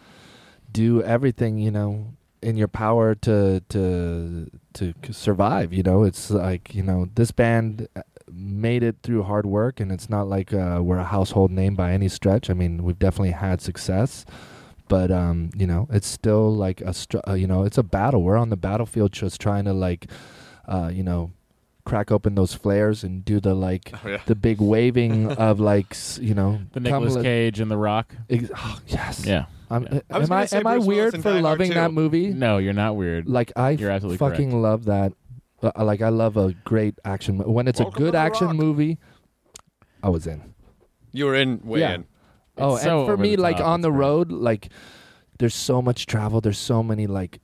do everything, you know, in your power to to to survive, you know. It's like, you know, this band uh, made it through hard work and it's not like uh, we're a household name by any stretch. I mean, we've definitely had success. But um, you know, it's still like a str- uh, you know, it's a battle. We're on the battlefield just trying to like uh, you know, crack open those flares and do the like Oh, yeah. the big waving of like s- you know the Nicolas Kamala- Cage and The Rock. Ex- oh, yes. Yeah. I'm, Yeah. uh, I was am I gonna say am I Bruce Willis weird in for Die Hard loving that movie? No, you're not weird. Like I You're absolutely fucking correct. love that. Uh, like I love a great action mo- when it's Welcome a to good The action Rock. movie. I was in. You were in way Yeah. in. Oh, It's and so for over me, the like top, on it's the great. road, like there's so much travel. There's so many like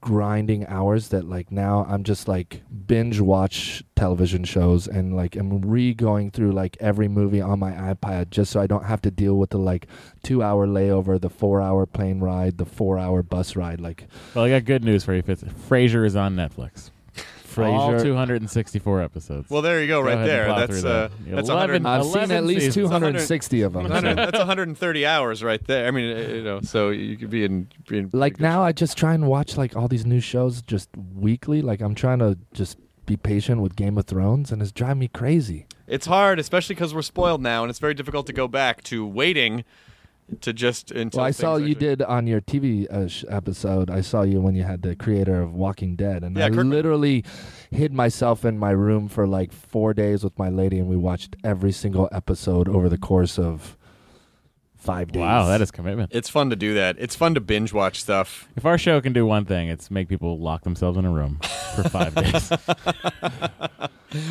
grinding hours that like now I'm just like binge watch television shows and like I'm re going through like every movie on my iPad just so I don't have to deal with the like two hour layover, the four hour plane ride, the four hour bus ride. Like Well, I got good news for you. Fitz. Frasier is on Netflix. All 264 episodes. Well, there you go, Go right ahead and there. plow That's through uh, that. that's 11 100, I've seen 11 at least seasons. 260 of them. 100 that's 130 hours right there. I mean, uh, you know, so you could be in. Be in like now shape. I just try and watch like all these new shows just weekly. Like I'm trying to just be patient with Game of Thrones and it's driving me crazy. it's hard, especially because we're spoiled now, and it's very difficult to go back to waiting to just until. Well, I saw you actually- did on your TV uh, sh- episode. I saw you when you had the creator of Walking Dead, and Yeah, I Kirkman. literally hid myself in my room for like four days with my lady, and we watched every single episode over the course of five days. Wow, that is commitment. It's fun to do that. It's fun to binge watch stuff. If our show can do one thing, it's make people lock themselves in a room for five days.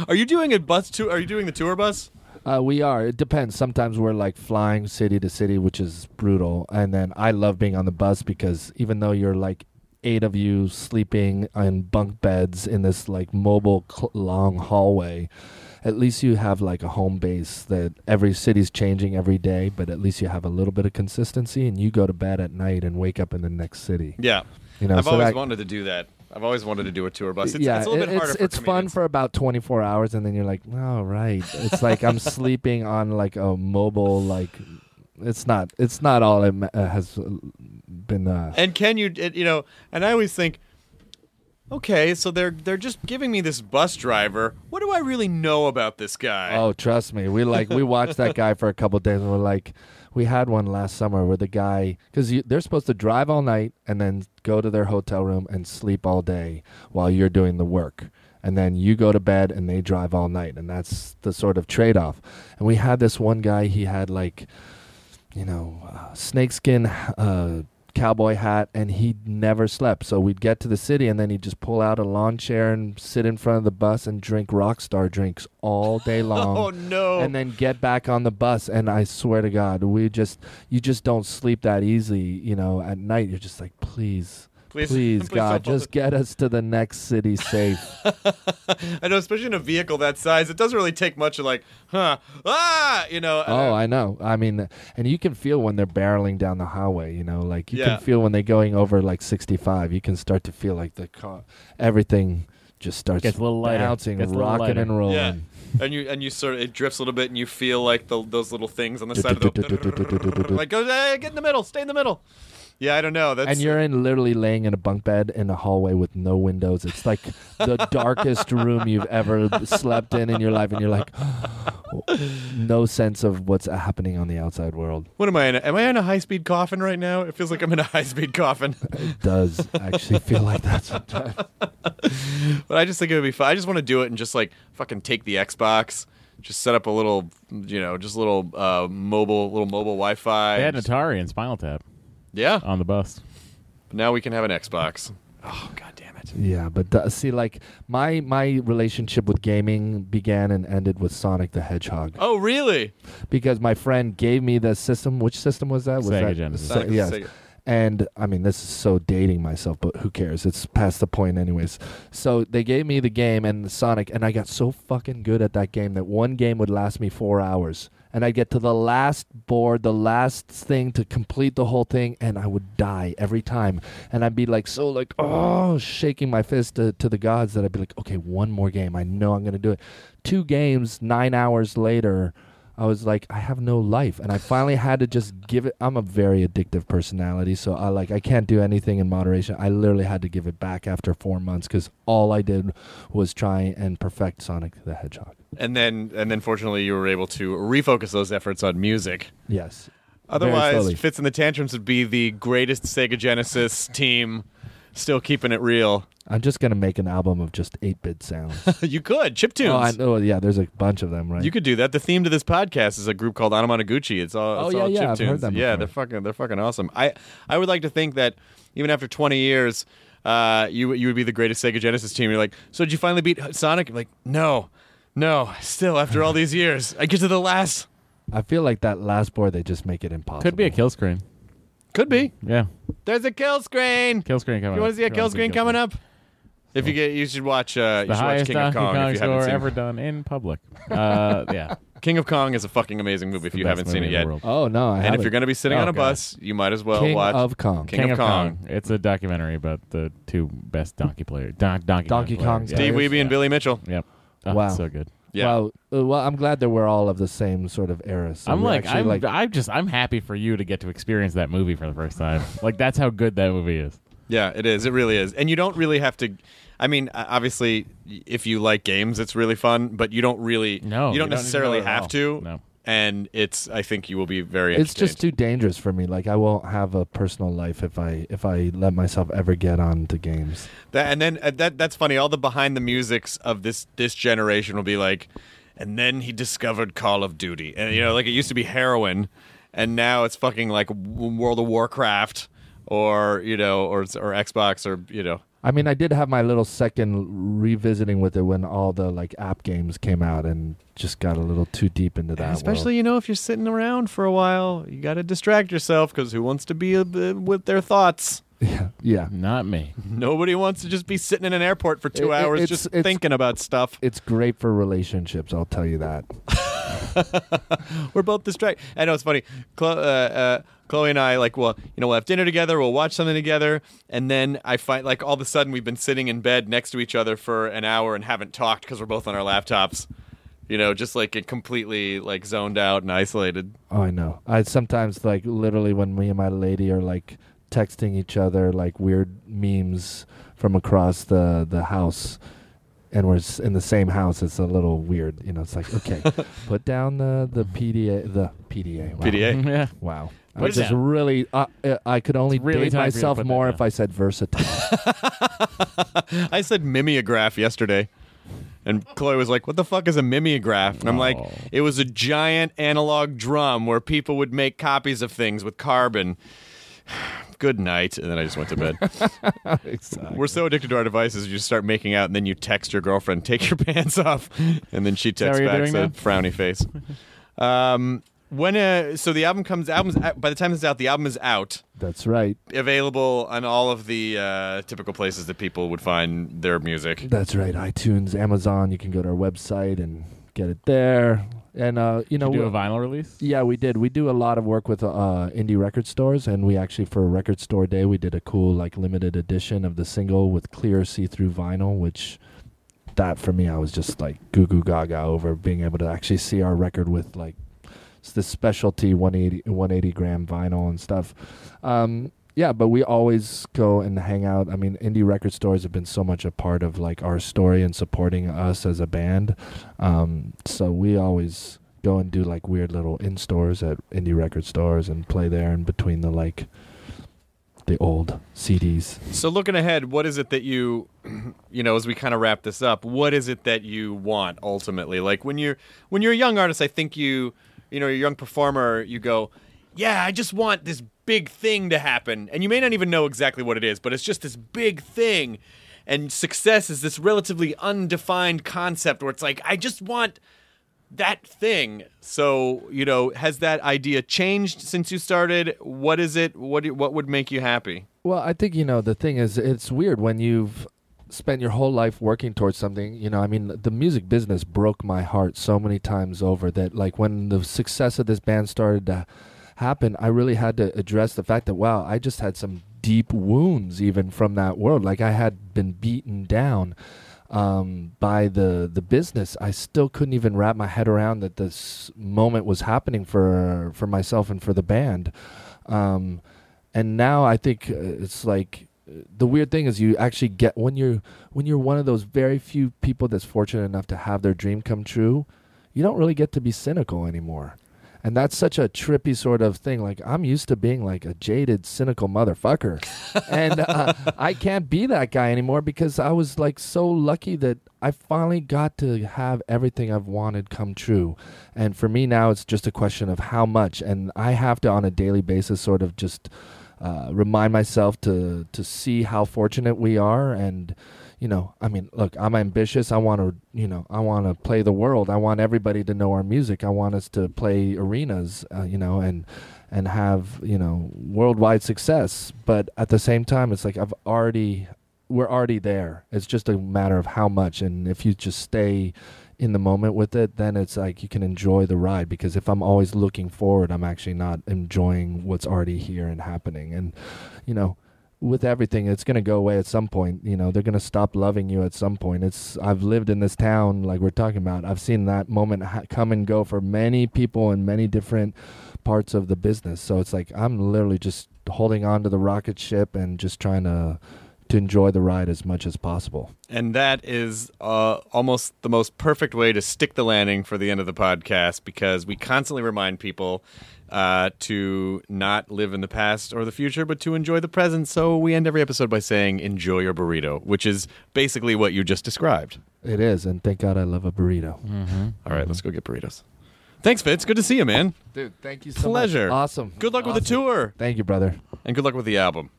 Are you doing a bus tour? Are you doing the tour bus? Uh, we are. It depends. Sometimes we're like flying city to city, which is brutal. And then I love being on the bus because even though you're like eight of you sleeping in bunk beds in this like mobile cl- long hallway, at least you have like a home base that every city's changing every day, but at least you have a little bit of consistency and you go to bed at night and wake up in the next city. Yeah, You know, I've so always that- wanted to do that. I've always wanted to do a tour bus. It's, yeah, it's a little it- bit harder it's, for it's fun for about 24 hours and then you're like, oh, right. It's like I'm sleeping on like a mobile, like, it's not, it's not all it ma- uh, has uh, been, uh, And can you, it, you know? And I always think, okay, so they're they're just giving me this bus driver. What do I really know about this guy? oh, trust me. We like, we watched that guy for a couple days and we're like, we had one last summer where the guy, because they're supposed to drive all night and then go to their hotel room and sleep all day while you're doing the work. And then you go to bed and they drive all night. And that's the sort of trade off. And we had this one guy, he had like, you know, uh, snakeskin uh, cowboy hat, and he never slept. So we'd get to the city, and then he'd just pull out a lawn chair and sit in front of the bus and drink Rockstar drinks all day oh, long. Oh, no! And then get back on the bus, and I swear to God, we just you just don't sleep that easy. You know, at night you're just like, please. Please- Please, please God, don't- just get us to the next city safe. I know, especially in a vehicle that size, it doesn't really take much. Of like, huh, ah, you know. Oh, uh, I know. I mean, and you can feel when they're barreling down the highway. You know, like you Yeah. can feel when they're going over like 65. You can start to feel like the car, everything just starts Gets a little lighter. bouncing, Gets a little rocking, lighter. and rolling. yeah. And you and you sort of it drifts a little bit, and you feel like the, those little things on the side of the like go hey, get in the middle, stay in the middle. Yeah, I don't know. That's And you're in literally laying in a bunk bed in a hallway with no windows. It's like the darkest room you've ever slept in in your life, and you're like, no sense of what's happening on the outside world. What am I in? A, am I in a high speed coffin right now? It feels like I'm in a high speed coffin. It does actually feel like that sometimes. But I just think it would be fun. I just want to do it and just like fucking take the Xbox, just set up a little, you know, just a little uh, mobile, little mobile Wi-Fi. They had an Atari and Spinal Tap yeah. on the bus. But now we can have an Xbox. Oh god damn it! Yeah, but the, see, like my my relationship with gaming began and ended with Sonic the Hedgehog Oh really? because my friend gave me the system. Which system was that? Was Sega that Genesis. Se- Sonic- yes. Sega. And I mean, this is so dating myself, but who cares? It's past the point, anyways. So they gave me the game and the Sonic, and I got so fucking good at that game that one game would last me four hours. And I'd get to the last board, the last thing to complete the whole thing, and I would die every time. And I'd be like, so like, oh, shaking my fist to, to the gods that I'd be like, okay, one more game. I know I'm going to do it. Two games, nine hours later, I was like, I have no life, and I finally had to just give it. I'm a very addictive personality, so I like I can't do anything in moderation. I literally had to give it back after four months because all I did was try and perfect Sonic the Hedgehog. And then, and then, fortunately, you were able to refocus those efforts on music. Yes. Otherwise. Fitz and the Tantrums would be the greatest Sega Genesis team, still keeping it real. I'm just gonna make an album of just eight bit sounds. you could chip tunes. oh, I know. Yeah, there's a bunch of them, right? You could do that. The theme to this podcast is a group called Anamanaguchi. It's all, Oh, yeah, all yeah, chip I've tunes. heard them yeah, before. they're fucking, they're fucking awesome. I, I would like to think that even after 20 years, uh, you, you would be the greatest Sega Genesis team. You're like, so did you finally beat Sonic? I'm like, no, no. Still, after all these years, I get to the last. I feel like that last board they just make it impossible. Could be a kill screen. Could be. Yeah, There's a kill screen. kill screen coming. You want to see a kill wanna screen coming up? If you get, you should watch. Uh, you The should watch highest King of Donkey Kong, Kong if you haven't score seen. ever done in public. Uh, yeah, King of Kong is a fucking amazing movie. If you haven't seen it yet. Oh no, I and if haven't. you're going to be sitting Oh, on a God. bus, you might as well King watch of Kong. King, of, Kong. It's a documentary about the two best donkey players. Don- donkey Donkey Kong Kong players. Steve players. Wiebe and Billy Mitchell. Yep. Oh, Wow. so good. Yeah. Wow. Uh, well, I'm glad that we're all of the same sort of era. So I'm we're like, actually I'm, like, I'm just, I'm happy for you to get to experience that movie for the first time. like that's how good that movie is. Yeah, it is. It really is. And you don't really have to. I mean, uh, obviously, if you like games, it's really fun. But you don't really. No, you you don't don't necessarily know it have to. No. And it's. I think you will be very. it's just too dangerous for me. Like I won't have a personal life if I if I let myself ever get on to games. That, and then uh, that that's funny. All the behind the musics of this this generation will be like, and then he discovered Call of Duty, and you know, like it used to be heroin, and now it's fucking like World of Warcraft, or you know, or or Xbox, or you know. I mean, I did have my little second revisiting with it when all the like app games came out and just got a little too deep into that. Especially, you know, if you're sitting around for a while, you got to distract yourself because who wants to be uh, a, with their thoughts? yeah, yeah. Not me. Nobody wants to just be sitting in an airport for two It- it- hours it's- just it's- thinking about stuff. It's great for relationships. I'll tell you that. We're both distracted. I know it's funny. Chloe, uh, uh, Chloe and I, like, well, you know, we'll have dinner together, we'll watch something together, and then I find, like, all of a sudden we've been sitting in bed next to each other for an hour and haven't talked because we're both on our laptops. You know, just like it completely like zoned out and isolated. Oh, I know. I sometimes like literally when me and my lady are like texting each other like weird memes from across the the house, and we're in the same house. It's a little weird. You know, it's like okay, put down the the PDA the PDA wow. PDA. yeah. Wow. Put I it just down. really, uh, uh, I could only It's really date time for you to myself put that more down. if I said versatile. I said mimeograph yesterday. And Chloe was like, "What the fuck is a mimeograph?" And I'm like, Oh. "It was a giant analog drum where people would make copies of things with carbon." Good night, and then I just went to bed. exactly. We're so addicted to our devices, you just start making out, and then you text your girlfriend, "Take your pants off," and then she texts back, now? frowny face. um, when uh, so the album comes, album's out, by the time it's out, the album is out, That's right. available on all of the uh, typical places that people would find their music. That's right. iTunes, Amazon. You can go to our website and get it there. And uh, you know, You do a vinyl release? yeah, we did. We do a lot of work with uh, indie record stores, and we actually for Record Store Day we did a cool like limited edition of the single with clear see-through vinyl, which that for me I was just like goo goo gaga over being able to actually see our record with like this specialty 180 180 gram vinyl and stuff. Um, yeah, but we always go and hang out. I mean, indie record stores have been so much a part of like our story and supporting us as a band. Um, so we always go and do like weird little in stores at indie record stores and play there in between the like the old CDs. So looking ahead, what is it that you, you know, as we kind of wrap this up, what is it that you want ultimately? Like when you're when you're a young artist, I think you, you know, you're a young performer, you go, yeah, I just want this big thing to happen, and you may not even know exactly what it is, but it's just this big thing. And success is this relatively undefined concept where it's like, I just want that thing. So, you know, has that idea changed since you started? What is it? What do- what would make you happy? Well, I think you know the thing is it's weird when you've spent your whole life working towards something. You know, I mean, the music business broke my heart so many times over that. Like when the success of this band started to happen, I really had to address the fact that wow, I just had some deep wounds even from that world. Like I had been beaten down um, by the the business. I still couldn't even wrap my head around that this moment was happening for for myself and for the band. Um, and now I think uh, it's like the weird thing is you actually get when you're when you're one of those very few people that's fortunate enough to have their dream come true, you don't really get to be cynical anymore. And that's such a trippy sort of thing. Like I'm used to being like a jaded, cynical motherfucker, and uh, I can't be that guy anymore because I was like so lucky that I finally got to have everything I've wanted come true. And for me now, it's just a question of how much, and I have to on a daily basis sort of just uh, remind myself to to see how fortunate we are and you know i mean look i'm ambitious. I want to you know i want to play the world. I want everybody to know our music. I want us to play arenas uh, you know and and have you know worldwide success. But at the same time it's like i've already we're already there. It's just a matter of how much. And if you just stay in the moment with it, then it's like you can enjoy the ride. Because if I'm always looking forward, I'm actually not enjoying what's already here and happening. And, you know, with everything, it's going to go away at some point. You know, they're going to stop loving you at some point. It's I've lived in this town, like we're talking about. I've seen that moment ha- come and go for many people in many different parts of the business. So it's like I'm literally just holding on to the rocket ship and just trying to to enjoy the ride as much as possible. And that is uh, almost the most perfect way to stick the landing for the end of the podcast because we constantly remind people uh, to not live in the past or the future, but to enjoy the present. So we end every episode by saying, enjoy your burrito, which is basically what you just described. It is, and thank God I love a burrito. Mm-hmm. All right, let's go get burritos. Thanks, Fitz. Good to see you, man. Dude, thank you so much. Pleasure. much. Awesome. Good luck with the tour. Thank you, brother. and good luck with the album.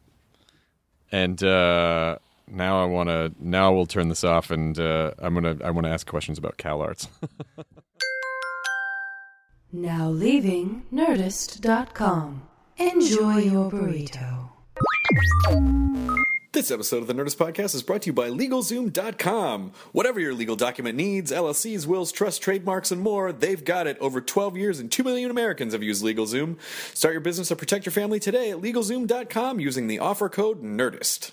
And uh, now I want to. Now we'll turn this off, and uh, I'm gonna. I want to ask questions about Cal Arts. Now leaving Nerdist.com. Enjoy your burrito. This episode of the Nerdist Podcast is brought to you by LegalZoom.com. Whatever your legal document needs, LLCs, wills, trusts, trademarks, and more, they've got it. Over 12 years and 2 million Americans have used LegalZoom. Start your business or protect your family today at LegalZoom.com using the offer code NERDIST.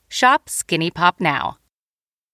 Shop Skinny Pop now.